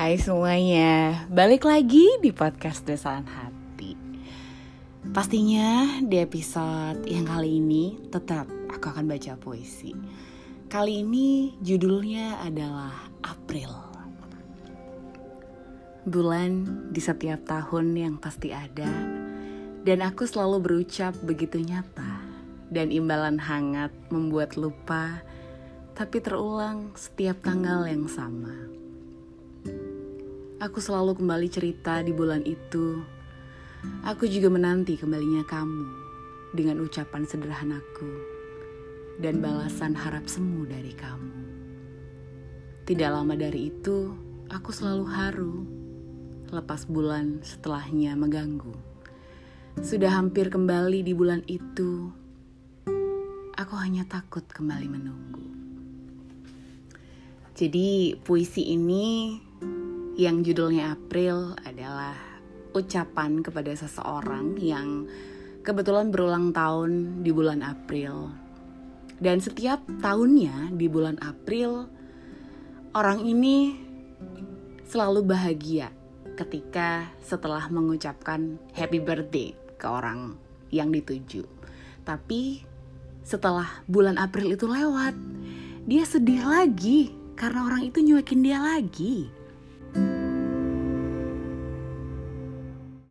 Hai semuanya, balik lagi di podcast Desaan Hati. Pastinya di episode yang kali ini tetap aku akan baca puisi. Kali ini judulnya adalah April. Bulan di setiap tahun yang pasti ada, dan aku selalu berucap begitu nyata, dan imbalan hangat membuat lupa, tapi terulang setiap tanggal yang sama. Aku selalu kembali cerita di bulan itu. Aku juga menanti kembalinya kamu dengan ucapan sederhanaku dan balasan harap semu dari kamu. Tidak lama dari itu, aku selalu haru. Lepas bulan setelahnya mengganggu. Sudah hampir kembali di bulan itu, aku hanya takut kembali menunggu. Jadi puisi ini yang judulnya April adalah ucapan kepada seseorang yang kebetulan berulang tahun di bulan April. Dan setiap tahunnya di bulan April, orang ini selalu bahagia ketika setelah mengucapkan happy birthday ke orang yang dituju. Tapi setelah bulan April itu lewat, dia sedih lagi karena orang itu nyuekin dia lagi